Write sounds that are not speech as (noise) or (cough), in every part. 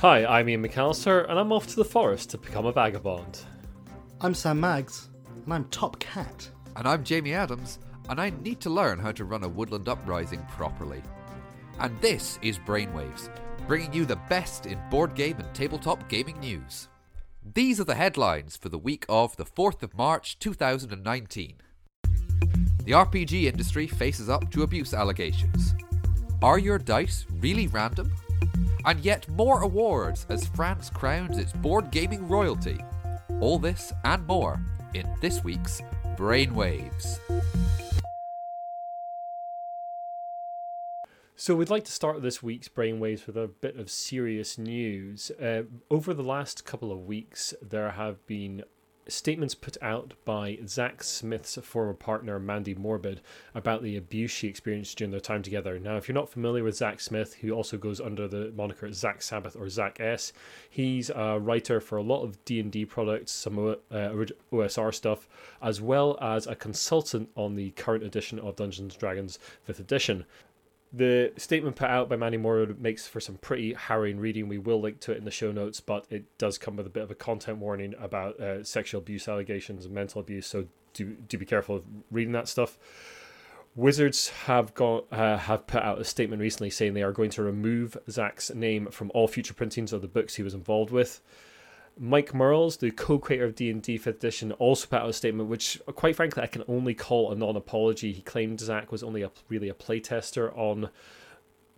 Hi, I'm Ian McAllister, and I'm off to the forest to become a vagabond. I'm Sam Maggs, and I'm Top Cat. And I'm Jamie Adams, and I need to learn how to run a woodland uprising properly. And this is Brainwaves, bringing you the best in board game and tabletop gaming news. These are the headlines for the week of the 4th of March 2019. The RPG industry faces up to abuse allegations. Are your dice really random? And yet more awards as France crowns its board gaming royalty. All this and more in this week's Brainwaves. So, we'd like to start this week's Brainwaves with a bit of serious news. Uh, over the last couple of weeks, there have been statements put out by Zak Smith's former partner Mandy Morbid about the abuse she experienced during their time together. Now, if you're not familiar with Zak Smith, who also goes under the moniker Zak Sabbath or Zak S, he's a writer for a lot of D and D products, some uh, OSR stuff, as well as a consultant on the current edition of Dungeons Dragons Fifth Edition. The statement put out by Manny Moore makes for some pretty harrowing reading. We will link to it in the show notes, but it does come with a bit of a content warning about uh, sexual abuse allegations and mental abuse. So do do be careful of reading that stuff. Wizards have got uh, have put out a statement recently saying they are going to remove Zak's name from all future printings of the books he was involved with. Mike Mearls, the co-creator of D&D 5th edition, also put out a statement which, quite frankly, I can only call a non-apology. He claimed Zak was only a, really a playtester on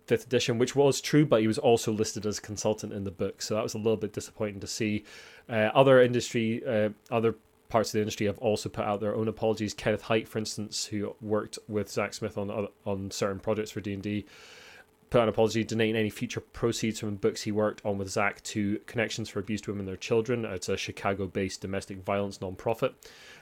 5th edition, which was true, but he was also listed as a consultant in the book, so that was a little bit disappointing to see. Uh, other industry, uh, other parts of the industry have also put out their own apologies. Kenneth Hite, for instance, who worked with Zak Smith on on certain projects for D&D, put out an apology donating any future proceeds from books he worked on with Zak to Connections for Abused Women and Their Children. It's a Chicago based domestic violence nonprofit.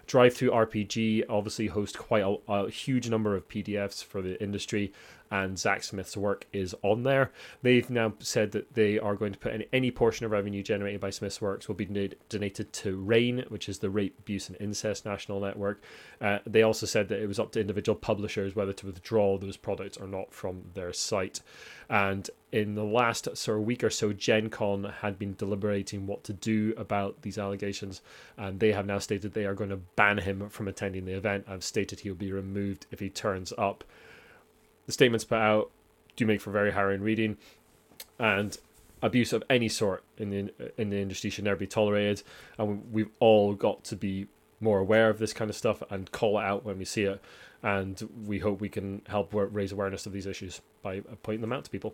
DriveThruRPG obviously host quite a, a, huge number of PDFs for the industry, and Zak Smith's work is on there. They've now said that they are going to put in any portion of revenue generated by Smith's works will be donated to RAINN, which is the Rape, Abuse, and Incest National Network. Uh, they also said that it was up to individual publishers whether to withdraw those products or not from their site. And in the last sort of week or so, Gen Con had been deliberating what to do about these allegations, and they have now stated they are going to ban him from attending the event and stated he'll be removed if he turns up. The statements put out do make for very harrowing reading, and abuse of any sort in the in the industry should never be tolerated, and we've all got to be more aware of this kind of stuff and call it out when we see it and we hope we can help raise awareness of these issues by pointing them out to people.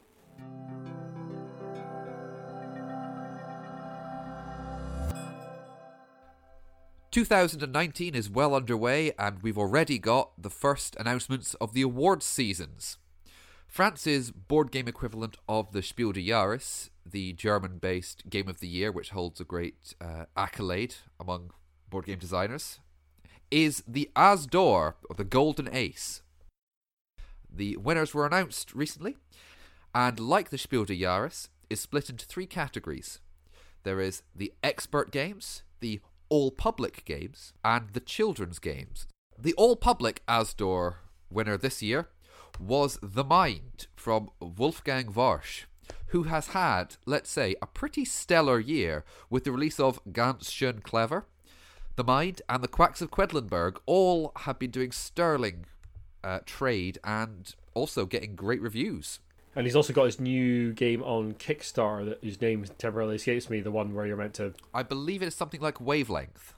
Two thousand and nineteen is well underway, and we've already got the first announcements of the awards seasons. France's board game equivalent of the Spiel des Jahres, the German-based Game of the Year, which holds a great uh, accolade among board game designers, is the As d'Or, or the Golden Ace. The winners were announced recently, and like the Spiel des Jahres, is split into three categories. There is the expert games, the all public games, and the children's games. The all public As d'Or winner this year was The Mind from Wolfgang Warsch, who has had, let's say, a pretty stellar year with the release of Ganz schön clever, the Mind and the Quacks of Quedlinburg all have been doing sterling uh, trade and also getting great reviews. And he's also got his new game on Kickstarter that his name temporarily escapes me, the one where you're meant to. I believe it's something like Wavelength.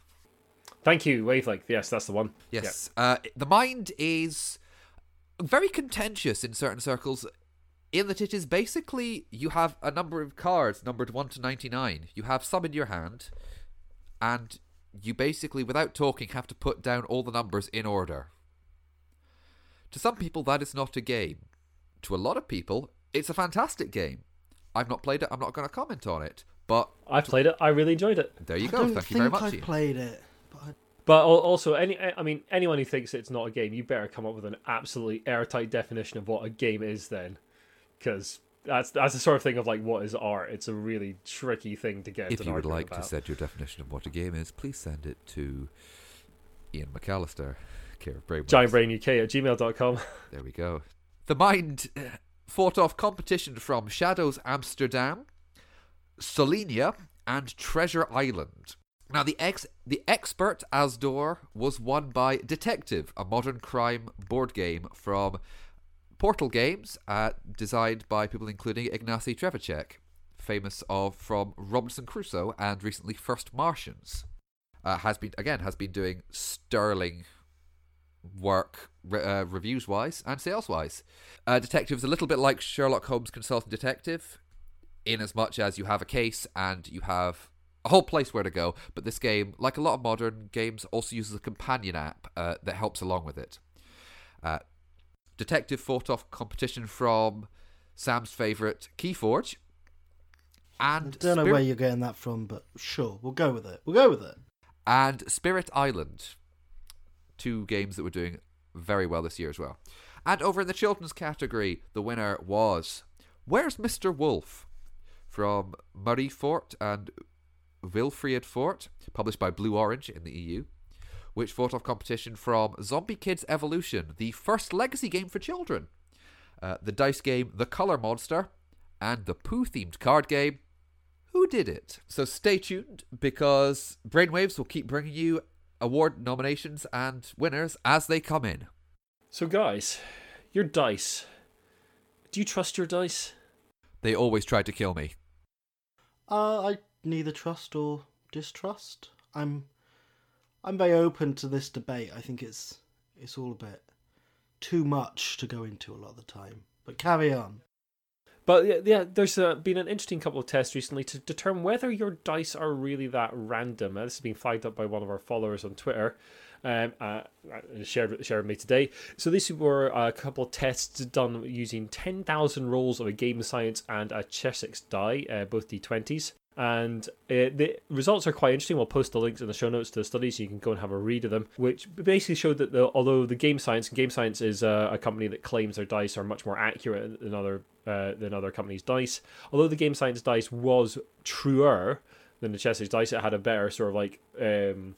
Thank you, Wavelength. Yes, that's the one. Yes. Uh, the Mind is very contentious in certain circles in that it is basically you have a number of cards numbered 1 to 99. You have some in your hand, and you basically, without talking, have to put down all the numbers in order. To some people, that is not a game. To a lot of people, it's a fantastic game. I've not played it. I'm not going to comment on it. But I've played it. I really enjoyed it. There you go. Thank you very much. I've played it. But, I... but also, any I mean, anyone who thinks it's not a game, you better come up with an absolutely airtight definition of what a game is, then, because that's that's the sort of thing of like what is art. It's a really tricky thing to get. If you would like about. to set your definition of what a game is, please send it to Ian McAllister, care of Brainwaves. GiantBrainUK at gmail.com. There we go. The Mind uh, fought off competition from Shadows Amsterdam, Solenia, and Treasure Island. Now, the ex the expert As d'Or was won by Detective, a modern crime board game from Portal Games, uh, designed by people including Ignacy Trzewiczek, famous of from Robinson Crusoe and recently First Martians. Uh, has been again has been doing sterling work re- uh, reviews wise and sales wise. Uh, Detective is a little bit like Sherlock Holmes Consultant Detective, in as much as you have a case and you have a whole place where to go. But this game, like a lot of modern games, also uses a companion app uh, that helps along with it. Uh, Detective fought off competition from Sam's favourite Keyforge. And I don't know Spirit- where you're getting that from, but sure, we'll go with it. We'll go with it. and Spirit Island. Two games that we were doing very well this year as well. And over in the children's category, the winner was Where's Mr. Wolf? from Marie Fort and Wilfried Fort, published by Blue Orange in the EU, which fought off competition from Zombie Kids Evolution, the first legacy game for children, uh, the dice game The Color Monster, and the poo themed card game who did it? So stay tuned because Brainwaves will keep bringing you award nominations and winners as they come in. So, guys, your dice. Do you trust your dice? They always try to kill me. Uh, I neither trust or distrust. I'm, I'm very open to this debate. I think it's it's all a bit too much to go into a lot of the time. But carry on. But yeah, there's uh, been an interesting couple of tests recently to determine whether your dice are really that random. Uh, this has been flagged up by one of our followers on Twitter. Um, uh, uh, shared shared with me today. So these were a couple of tests done using ten thousand rolls of a game science and a Chessex die, uh, both d20s. And uh, the results are quite interesting. We'll post the links in the show notes to the study so you can go and have a read of them. Which basically showed that the, although the Game Science, Game Science is uh, a company that claims their dice are much more accurate than other uh, than other companies' dice. Although the Game Science dice was truer than the Chessex dice, it had a better sort of like um,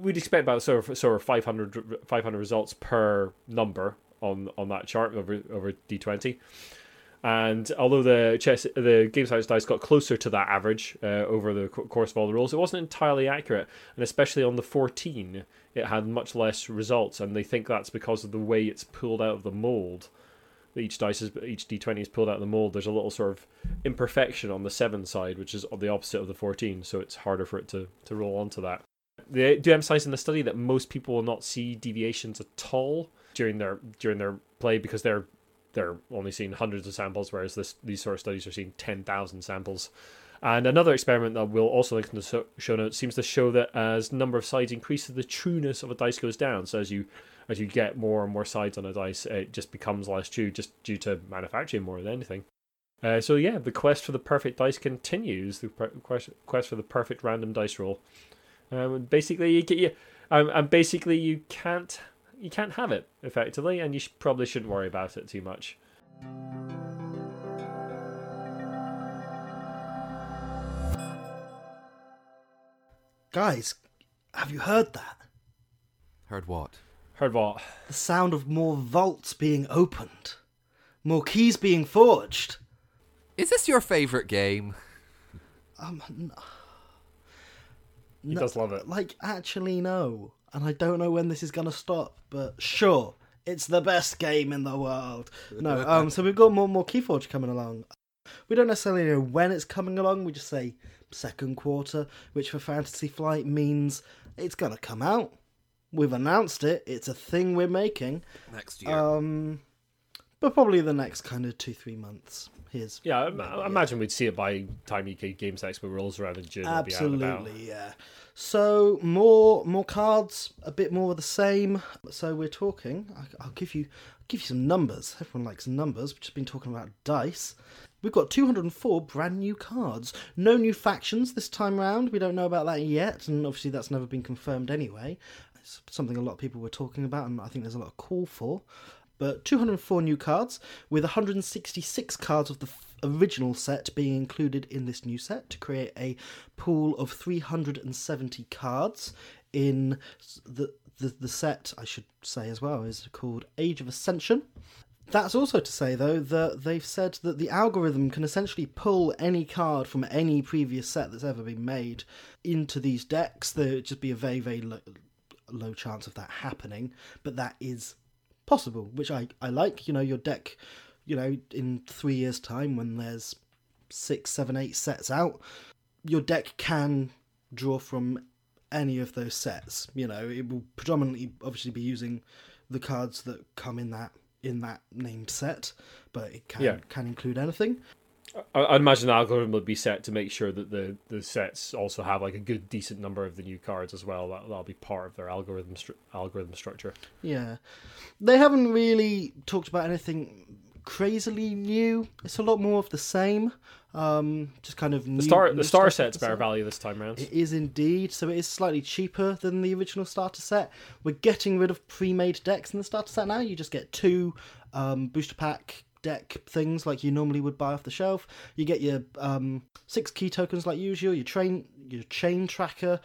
we'd expect about sort of sort of 500, 500 results per number on on that chart over over d20 and although the chess the game science dice got closer to that average uh, over the course of all the rolls it wasn't entirely accurate. And especially on the 14 it had much less results. And they think that's because of the way it's pulled out of the mold. Each dice is each d20 is pulled out of the mold. There's a little sort of imperfection on the 7 side which is the opposite of the 14 so it's harder for it to to roll onto that. They do emphasize in the study that most people will not see deviations at all during their during their play because they're they're only seeing hundreds of samples, whereas this these sort of studies are seeing ten thousand samples. And another experiment that we'll also link in the show notes seems to show that as number of sides increases, the trueness of a dice goes down. So as you as you get more and more sides on a dice, it just becomes less true, just due to manufacturing more than anything. Uh, so yeah, the quest for the perfect dice continues. The per- quest quest for the perfect random dice roll. Um, basically, you get you, um, and basically you can't you can't have it effectively, and you sh- probably shouldn't worry about it too much. Guys, have you heard that? Heard what? Heard what? The sound of more vaults being opened, more keys being forged. Is this your favourite game? Um, n- He no- does love it. Like, actually, no. And I don't know when this is gonna stop, but sure, it's the best game in the world. No, (laughs) um, so we've got more more Keyforge coming along. We don't necessarily know when it's coming along. We just say second quarter, which for Fantasy Flight means it's gonna come out. We've announced it. It's a thing we're making. Next year. Um, but probably the next kind of two three months. Here's Yeah, I, I imagine we'd see it by time UK Games Expo rolls around in June. it'll be out. Absolutely, yeah. So more more cards, a bit more of the same. So we're talking. I- I'll give you I'll give you some numbers. Everyone likes numbers. We've just been talking about dice. We've got 204 brand new cards. No new factions this time round. We don't know about that yet, and obviously that's never been confirmed anyway. It's something a lot of people were talking about, and I think there's a lot of call for. But 204 new cards, with 166 cards of the original set being included in this new set to create a pool of 370 cards in the, the the set I should say as well is called Age of Ascension. That's also to say, though, that they've said that the algorithm can essentially pull any card from any previous set that's ever been made into these decks. There'd just be a very, very low, low chance of that happening, but that is possible, which I, I like. You know, your deck, you know, in three years' time when there's six, seven, eight sets out, your deck can draw from any of those sets. You know, it will predominantly obviously be using the cards that come in that in that named set, but it can Yeah. can include anything. I, I'd imagine the algorithm would be set to make sure that the, the sets also have like a good decent number of the new cards as well. That, that'll be part of their algorithm stru- algorithm structure. Yeah, they haven't really talked about anything crazily new. It's a lot more of the same. Um, just kind of The star new the star set's better set. value this time round. It is indeed. So it is slightly cheaper than the original starter set. We're getting rid of pre-made decks in the starter set now. You just get two um, booster pack deck things like you normally would buy off the shelf. You get your um, six key tokens like usual. Your train, your chain tracker,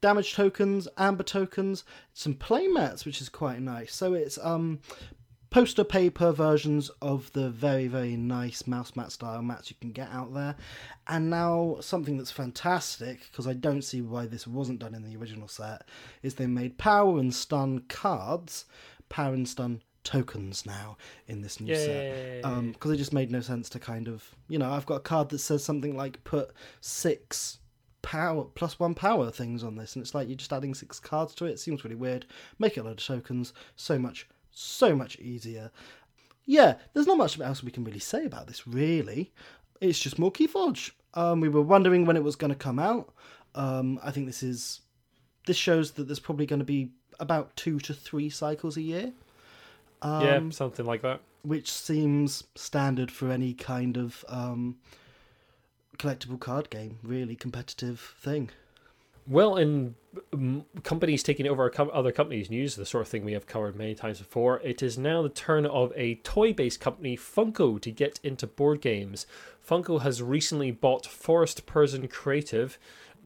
damage tokens, amber tokens, some playmats, which is quite nice. So it's um poster paper versions of the very very nice mouse mat style mats you can get out there and now something that's fantastic because i don't see why this wasn't done in the original set is they made power and stun cards power and stun tokens now in this new Yay. set. um because it just made no sense to kind of you know i've got a card that says something like put six power plus one power things on this and it's like you're just adding six cards to it. It seems really weird. Make it a load of tokens. So much so much easier. Yeah there's not much else we can really say about this really. It's just more keyforge. Um we were wondering when it was going to come out. Um i think this is this shows that there's probably going to be about two to three cycles a year um, yeah, something like that. which seems standard for any kind of um, collectible card game, really competitive thing. Well, in companies taking over other companies' news, the sort of thing we have covered many times before, it is now the turn of a toy based company, Funko, to get into board games. Funko has recently bought Forest Person Creative,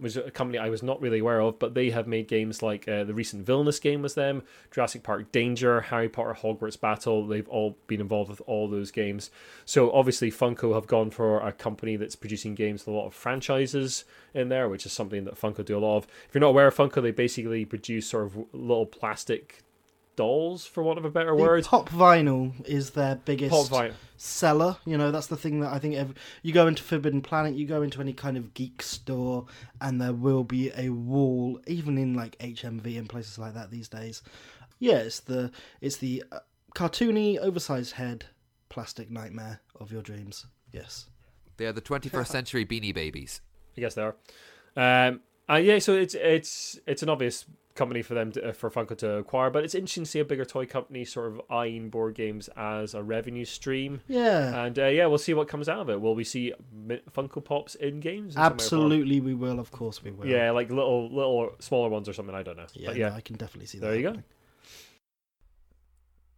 is a company I was not really aware of, but they have made games like uh, the recent Villainous game was them, Jurassic Park Danger, Harry Potter Hogwarts Battle. They've all been involved with all those games. So obviously, Funko have gone for a company that's producing games with a lot of franchises in there, which is something that Funko do a lot of. If you're not aware of Funko, they basically produce sort of little plastic dolls, for want of a better The word. Pop vinyl is their biggest Pop vi- seller. You know, that's the thing that I think ev you go into Forbidden Planet, you go into any kind of geek store, and there will be a wall, even in like HMV and places like that these days. Yeah, it's the it's the uh, cartoony, oversized head, plastic nightmare of your dreams. Yes. They are the 21st century beanie babies. I guess they are. Um, uh, yeah, so it's it's it's an obvious company for them to, uh, for Funko to acquire, but it's interesting to see a bigger toy company sort of eyeing board games as a revenue stream. Yeah. And uh, yeah, we'll see what comes out of it. Will we see mi- Funko Pops in games? in some way or form? Absolutely, we will. Of course, we will. Yeah, like little little smaller ones or something. I don't know. yeah, But no, yeah. I can definitely see There that. you go.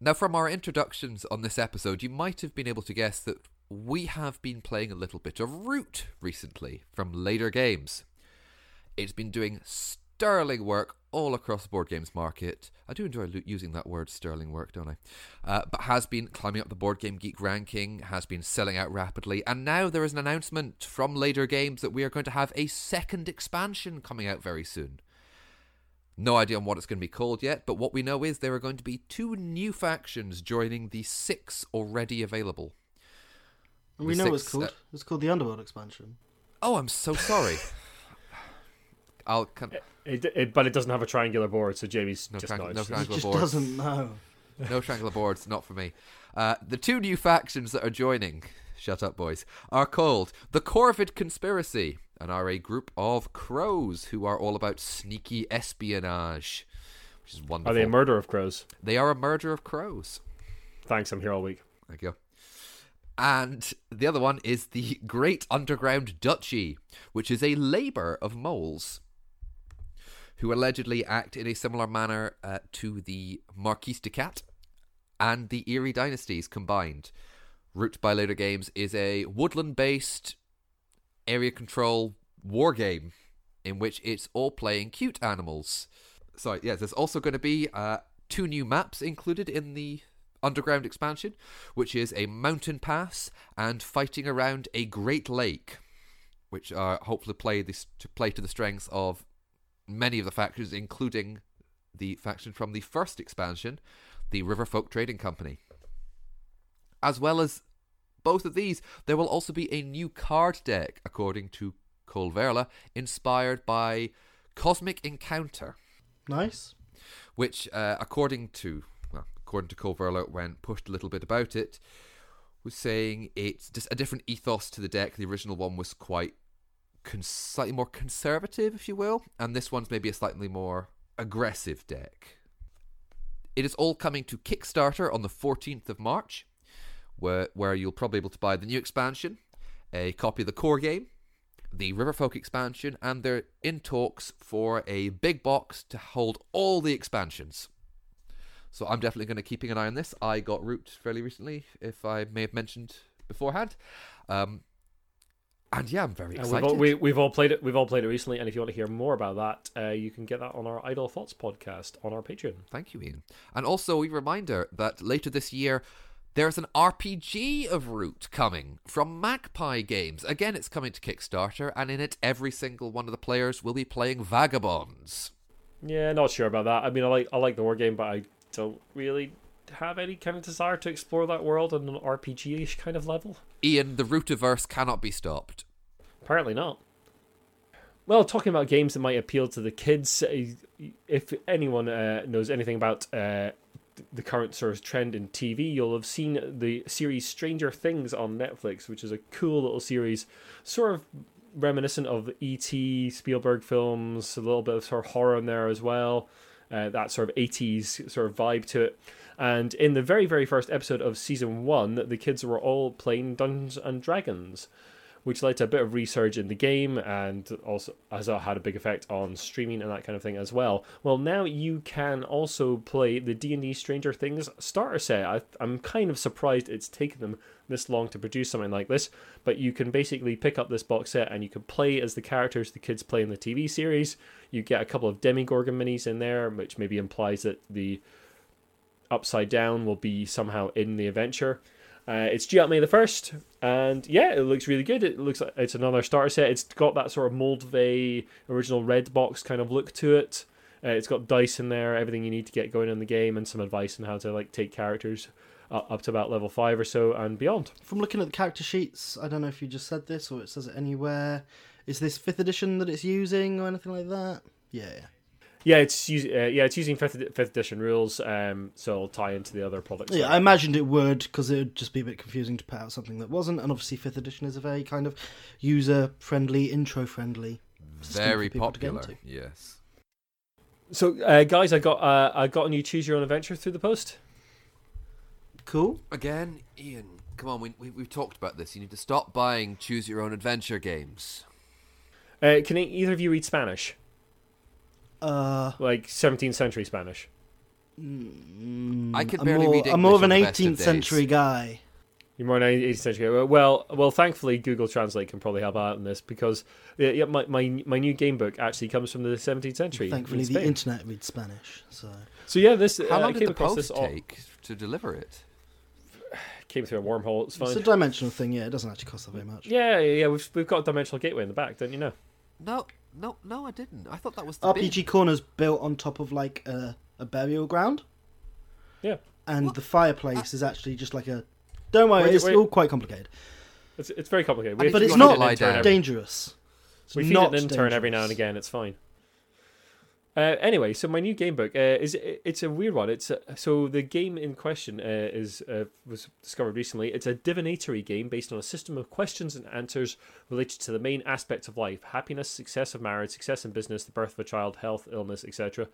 Now, from our introductions on this episode, you might have been able to guess that we have been playing a little bit of Root recently from Leder Games. It's been doing sterling work all across the board games market. I do enjoy using that word, sterling work, don't I? Uh, but has been climbing up the Board Game Geek ranking, has been selling out rapidly, and now there is an announcement from Leder Games that we are going to have a second expansion coming out very soon. No idea on what it's going to be called yet, but what we know is there are going to be two new factions joining the six already available. And we The know what it's called. uh, it's called the Underworld expansion. Oh, I'm so sorry. (laughs) I'll can, It, it, but it doesn't have a triangular board, so Jamie's No just triangle- nodded. no He triangular just boards. doesn't know. no triangular boards, not for me. Uh, the two new factions that are joining, shut up, boys, are called the Corvid Conspiracy and are a group of crows who are all about sneaky espionage, which is wonderful. Are they a murder of crows? They are a murder of crows. Thanks, I'm here all week. Thank you. And the other one is the Great Underground Duchy, which is a labour of moles who allegedly act in a similar manner uh, to the Marquise de Cat and the Eyrie Dynasties combined. Root by Leder Games is a woodland based area control war game in which it's all playing cute animals. Sorry, yes, there's also going to be uh, two new maps included in the underground expansion, which is a mountain pass and fighting around a great lake, which are hopefully play this to play to the strengths of many of the factions, including the faction from the first expansion, the Riverfolk Trading Company. As well as both of these, there will also be a new card deck, according to Cole Wehrle, inspired by Cosmic Encounter, Nice. which, uh, according to well, according to Cole Wehrle, when pushed a little bit about it, was saying it's just a different ethos to the deck. The original one was quite con- slightly more conservative, if you will, and this one's maybe a slightly more aggressive deck. It is all coming to Kickstarter on the 14th of March, where where you'll probably be able to buy the new expansion, a copy of the core game, the Riverfolk expansion, and they're in talks for a big box to hold all the expansions. So I'm definitely going to keeping an eye on this. I got Root fairly recently, if I may have mentioned beforehand. Um, and yeah, I'm very excited. we've all, we, we've all played it. We've all played it recently, and if you want to hear more about that, uh, you can get that on our Idle Thoughts podcast on our Patreon. Thank you, Ian. And also, a reminder that later this year, there's an RPG of Root coming from Magpie Games. Again, it's coming to Kickstarter, and in it, every single one of the players will be playing Vagabonds. Yeah, not sure about that. I mean, I like I like the war game, but I don't really have any kind of desire to explore that world on an RPG-ish kind of level. Ian, the Rootiverse cannot be stopped. Apparently not. Well, talking about games that might appeal to the kids, uh, if anyone uh, knows anything about uh, the current sort of trend in TV, you'll have seen the series Stranger Things on Netflix, which is a cool little series, sort of reminiscent of E.T., Spielberg films, a little bit of sort of horror in there as well. Uh, that sort of 80s sort of vibe to it. And in the very, very first episode of season one, the kids were all playing Dungeons and Dragons which led to a bit of resurge in the game and also has had a big effect on streaming and that kind of thing as well. Well, now you can also play the D&D Stranger Things starter set. I, I'm kind of surprised it's taken them this long to produce something like this, but you can basically pick up this box set and you can play as the characters the kids play in the TV series. You get a couple of Demogorgon minis in there, which maybe implies that the Upside Down will be somehow in the adventure. Uh, it's due out May the first, and yeah, it looks really good. It looks like it's another starter set. It's got that sort of Moldvay original red box kind of look to it. Uh, it's got dice in there, everything you need to get going in the game, and some advice on how to like take characters up to about level five or so and beyond. From looking at the character sheets, I don't know if you just said this or it says it anywhere. Is this fifth edition that it's using or anything like that? Yeah, yeah. Yeah, it's using uh, yeah, it's using fifth, fifth edition rules, um, so it'll tie into the other products. Yeah, I imagined it would because it would just be a bit confusing to put out something that wasn't. And obviously, fifth edition is a very kind of user-friendly, intro-friendly. Very people to get popular. Yes. So, uh, guys, I got uh, I got a new choose your own adventure through the post. Cool. Again, Ian, come on, we, we, we've talked about this. You need to stop buying choose your own adventure games. Uh, can either of you read Spanish, Uh, like 17th century Spanish? mm, I can I'm barely more, read I'm more of an English on the best of 18th days. century guy. You're more an 18th century. guy. Well, well, thankfully, Google Translate can probably help out on this because yeah, yeah, my, my my new game book actually comes from the 17th century. Thankfully, in the Spain. internet reads Spanish, so So yeah, this How uh, long I did the across post this all, take to deliver it? came through a wormhole. It's fine. it's a dimensional thing. Yeah, it doesn't actually cost that very much. yeah, yeah, yeah. We've we've got a dimensional gateway in the back, don't you know? No, no, no, I didn't. I thought that was the RPG Corner's built on top of like a, a burial ground, Yeah, and What? the fireplace uh, is actually just like a. Don't worry, Wait, it's wait. all quite complicated, it's it's very complicated. We but it's not lie down. dangerous. It's we feed not it an intern every now and again. It's fine. Uh, anyway, so my new game book uh, is it's a weird one. It's uh so the game in question uh, is uh, was discovered recently. It's a divinatory game based on a system of questions and answers related to the main aspects of life: happiness, success of marriage, success in business, the birth of a child, health, illness, etc.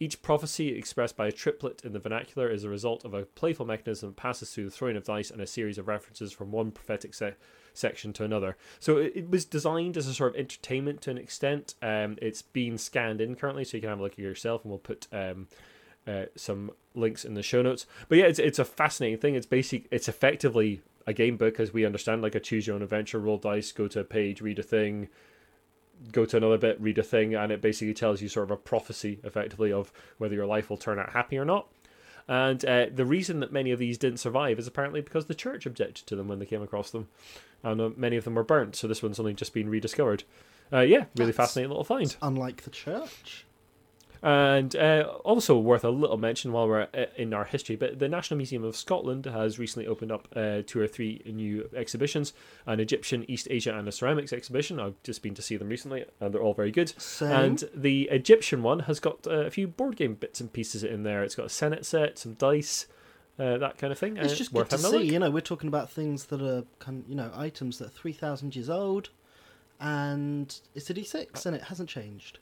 Each prophecy expressed by a triplet in the vernacular is a result of a playful mechanism that passes through the throwing of dice and a series of references from one prophetic se- section to another. So it, it was designed as a sort of entertainment to an extent. Um, it's being scanned in currently, so you can have a look at yourself, and we'll put um, uh, some links in the show notes. But yeah, it's it's a fascinating thing. It's basic. It's effectively a game book as we understand, like a choose your own adventure. Roll dice, go to a page, read a thing, go to another bit, read a thing, and it basically tells you sort of a prophecy, effectively, of whether your life will turn out happy or not. And uh, the reason that many of these didn't survive is apparently because the church objected to them when they came across them, and uh, many of them were burnt. So this one's only just been rediscovered. Uh, yeah, really That's- fascinating little find. Unlike the church. And uh, also worth a little mention while we're uh, in our history, but the National Museum of Scotland has recently opened up uh, two or three new exhibitions an Egyptian, East Asia, and a ceramics exhibition. I've just been to see them recently, and they're all very good. And the Egyptian one has got a few board game bits and pieces in there. It's got a Senet set, some dice, uh, that kind of thing. It's Uh, just worth good to see. look. You know, we're talking about things that are, kind you know, items that are three thousand years old, and it's a D six, and it hasn't changed.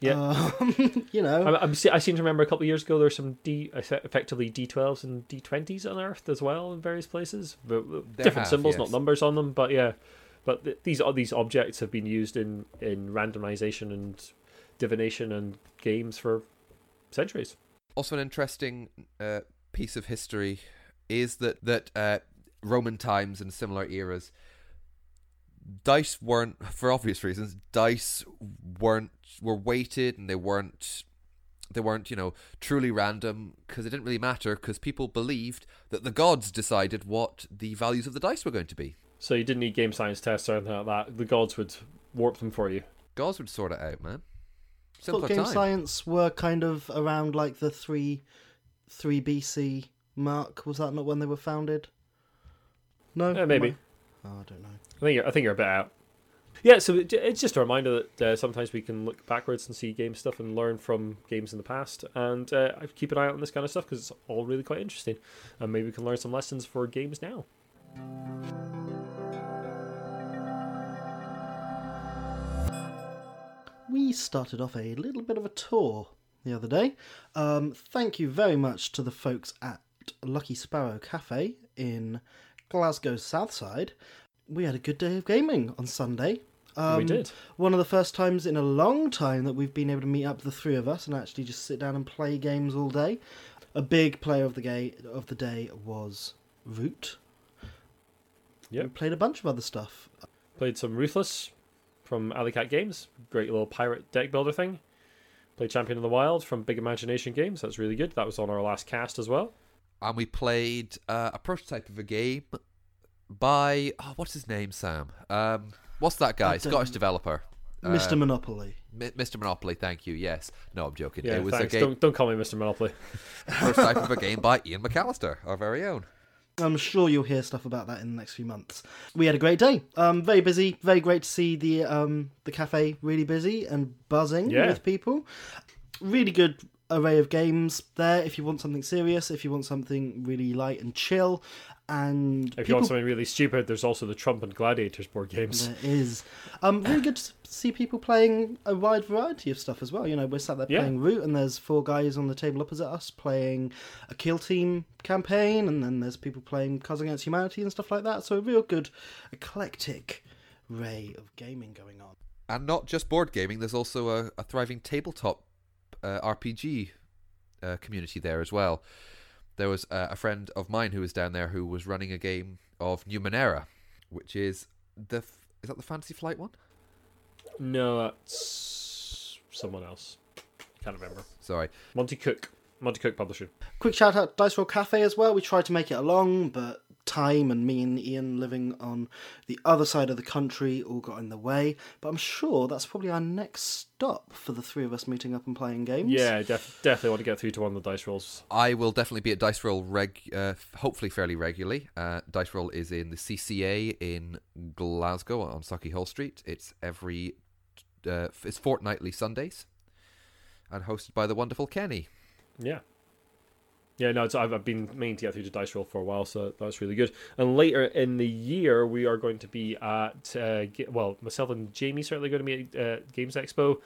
Yeah. Um, (laughs) you know, I, I'm, I seem to remember a couple of years ago there were some D, effectively D12s and D20s unearthed as well in various places. But, uh, different have, symbols, yes. not numbers on them. But yeah, but th- these these objects have been used in in randomization and divination and games for centuries. Also, an interesting uh, piece of history is that that uh, Roman times and similar eras, dice weren't, for obvious reasons, dice weren't were weighted and they weren't they weren't you know truly random because it didn't really matter because people believed that the gods decided what the values of the dice were going to be. So you didn't need game science tests or anything like that. The gods would warp them for you. Gods would sort it out, man. thought game time. science were kind of around like the three, three BC mark. Was that not when they were founded? No, Uh, maybe. Am I- Oh, I don't know. I think you're, I think you're a bit out. Yeah, so it's just a reminder that uh, sometimes we can look backwards and see game stuff and learn from games in the past, and uh, keep an eye out on this kind of stuff because it's all really quite interesting, and maybe we can learn some lessons for games now. we started off a little bit of a tour the other day. Um, thank you very much to the folks at Lucky Sparrow Cafe in Glasgow's South Side. We had a good day of gaming on Sunday. Um, we did. One of the first times in a long time that we've been able to meet up the three of us and actually just sit down and play games all day. A big player of the ga- of the day was Root. Yep. We played a bunch of other stuff. Played some Ruthless from Alley Cat Games, great little pirate deck builder thing. Played Champion of the Wild from Big Imagination Games, that's really good. That was on our last cast as well. and we played uh, a prototype of a game by oh, what's his name, Sam? Um, what's that guy? Scottish developer. Uh, Mr. Monopoly. Mi- Mr. Monopoly. Thank you. Yes. No, I'm joking. Yeah, it was thanks. a game Don't, don't call me Mr. Monopoly. (laughs) prototype of a game by Ian McAllister, our very own. I'm sure you'll hear stuff about that in the next few months. We had a great day. Um, very busy. Very great to see the um, the cafe really busy and buzzing Yeah. with people. Really good array of games there. If you want something serious, if you want something really light and chill, and If you want something really stupid, there's also the Trump and Gladiators board games. There is. Um, really good to see people playing a wide variety of stuff as well. You know, we're sat there Yeah. playing Root, and there's four guys on the table opposite us playing a Kill Team campaign, and then there's people playing Cards Against Humanity and stuff like that. So a real good, eclectic array of gaming going on. And not just board gaming, there's also a, a thriving tabletop uh, RPG uh, community there as well. There was uh, a friend of mine who was down there who was running a game of Numenera, which is the f- is that the Fantasy Flight one? No, that's someone else. Can't remember. Sorry, Monte Cook. Monte Cook Publishing. Quick shout out Dice Roll Cafe as well. We tried to make it along, but time and me and Ian living on the other side of the country all got in the way. But I'm sure that's probably our next stop for the three of us meeting up and playing games. Yeah, def- definitely want to get through to one of the dice rolls. I will definitely be at Dice Roll reg, uh, hopefully fairly regularly. Uh, Dice Roll is in the CCA in Glasgow on Sauchiehall Street. It's every uh, it's fortnightly Sundays, and hosted by the wonderful Kenny. Yeah. Yeah, no, it's, I've, I've been meaning to get through to Dice Roll for a while, so that's really good. And later in the year, we are going to be at, uh, well, myself and Jamie certainly going to be at uh, Games Expo.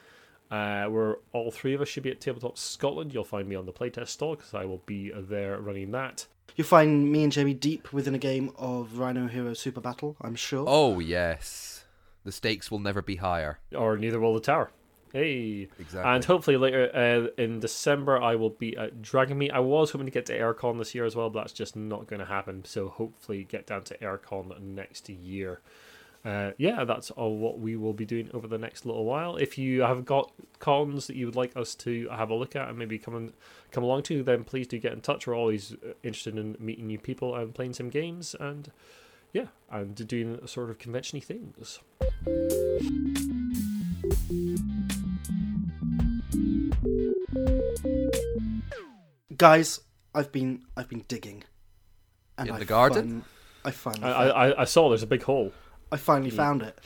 Uh, we're all three of us should be at Tabletop Scotland. You'll find me on the playtest stall because I will be there running that. You'll find me and Jamie deep within a game of Rhino Hero Super Battle, I'm sure. Oh yes, the stakes will never be higher. Or neither will the Tower. Hey. Exactly. And hopefully later uh, in December, I will be at Dragonmeet. I was hoping to get to Airecon this year as well, but that's just not going to happen. So hopefully get down to Airecon next year. uh, yeah, that's all what we will be doing over the next little while. If you have got cons that you would like us to have a look at and maybe come and come along to, then please do get in touch. We're always uh, interested in meeting new people and playing some games and yeah, and doing sort of conventiony things. Guys, I've been I've been digging. And In I the garden? fin- I finally I, found, I, I saw there's a big hole. I finally hmm. found it.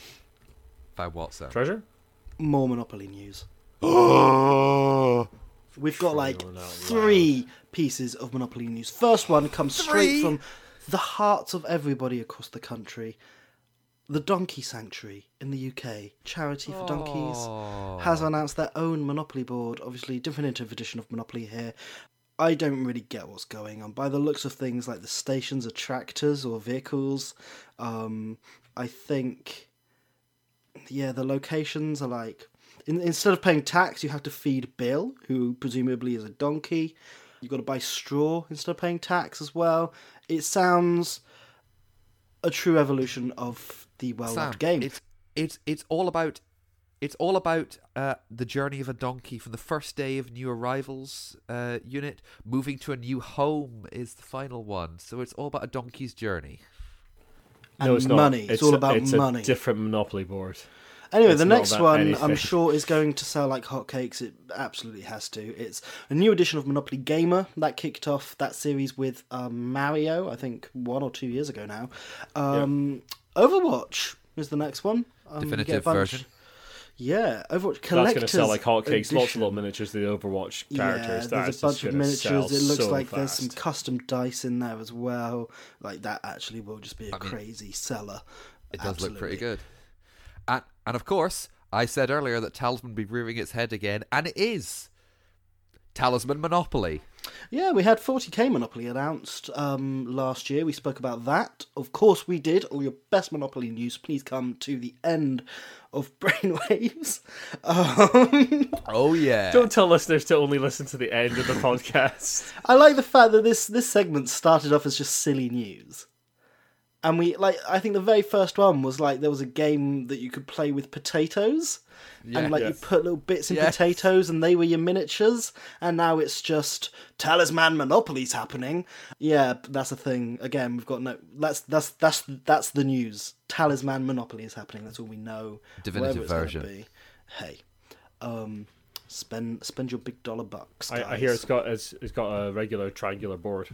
Found what, sir? Treasure? More Monopoly news. (gasps) We've got like Crying out loud. three pieces of Monopoly news. First one comes straight from the hearts of everybody across the country. The Donkey Sanctuary in the UK, charity for donkeys, Oh. has announced their own Monopoly board. Obviously, definitive edition of Monopoly here. I don't really get what's going on. By the looks of things, like the stations are tractors or vehicles. Um, I think, yeah, the locations are like in, instead of paying tax, you have to feed Bill, who presumably is a donkey. You've got to buy straw instead of paying tax as well. It sounds a true evolution of the Sam, well-loved game. It's it's it's all about it's all about uh, the journey of a donkey from the first day of new arrivals uh, unit moving to a new home is the final one. So it's all about a donkey's journey. no, and it's not. money. It's all a- about it's money. A different Monopoly board. Anyway, It's the next about one I'm sure is going to sell like hotcakes. It absolutely has to. It's a new edition of Monopoly Gamer that kicked off that series with um, Mario. I think one or two years ago now. Um, Overwatch is the next one. Um, you get a Definitive version. Yeah, Overwatch collectors. That's going to sell like hotcakes. Lots of little miniatures of the Overwatch characters. Yeah, there's a bunch of miniatures. It looks so like there's some custom dice in there as well. Like that actually will just be a I mean, crazy seller. It does look pretty Absolutely. good. And and of course, I said earlier that Talisman would be rearing its head again, and it is. Talisman Monopoly. Yeah, we had 40k Monopoly announced um, last year. We spoke about that. Of course, we did. All your best Monopoly news, please come to the end of (laughs) Brainwaves. Um, Oh yeah. Don't tell listeners to only listen to the end of the (laughs) podcast. I like the fact that this this segment started off as just silly news. And we like I think the very first one was like there was a game that you could play with potatoes. and like Yes. you put little bits in Yes. potatoes and they were your miniatures and now it's just talisman monopolies happening yeah that's a thing again we've got no that's that's that's that's the news talisman monopoly is happening that's all we know Definitive Wherever it's gonna version. be. hey um spend spend your big dollar bucks I, I hear it's got it's, it's got a regular triangular board.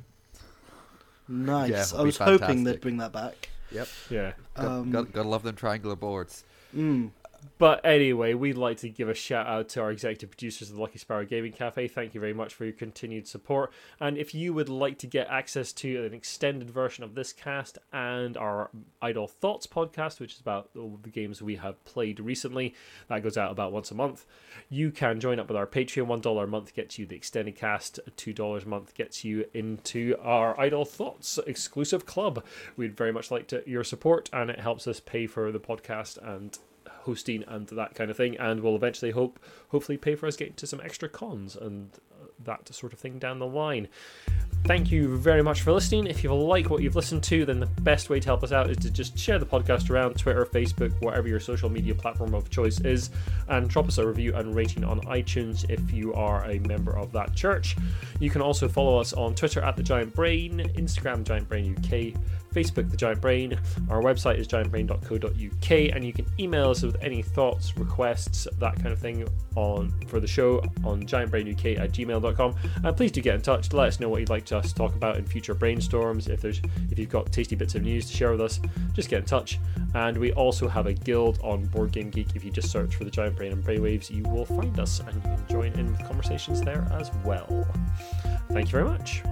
Nice Yeah, i it'll was hoping fantastic. they'd bring that back Yep. Yeah. Got, Um, got, gotta love them triangular boards. mm. But anyway, we'd like to give a shout out to our executive producers of the Lucky Sparrow Gaming Cafe. Thank you very much for your continued support. And if you would like to get access to an extended version of this cast and our Idle Thoughts podcast, which is about all the games we have played recently, that goes out about once a month, you can join up with our Patreon. $1 a month gets you the extended cast, $2 a month gets you into our Idle Thoughts exclusive club. We'd very much like to, your support, and it helps us pay for the podcast and hosting and that kind of thing, and will eventually hope hopefully pay for us getting to some extra cons and that sort of thing down the line. Thank you very much for listening. If you like what you've listened to, then the best way to help us out is to just share the podcast around Twitter, Facebook, whatever your social media platform of choice is, and drop us a review and rating on iTunes if you are a member of that church. You can also follow us on Twitter at the Giant Brain, Instagram Giant Brain UK, Facebook The Giant Brain. Our website is giantbrain.co.uk, and you can email us with any thoughts, requests, that kind of thing on for the show on giantbrainuk at gmail.com. And please do get in touch let us know what you'd like us to talk about in future brainstorms. If there's if you've got tasty bits of news to share with us, just get in touch. And we also have a guild on Board Game Geek. If you just search for the Giant Brain and Brainwaves, you will find us, and you can join in with conversations there as well. Thank you very much.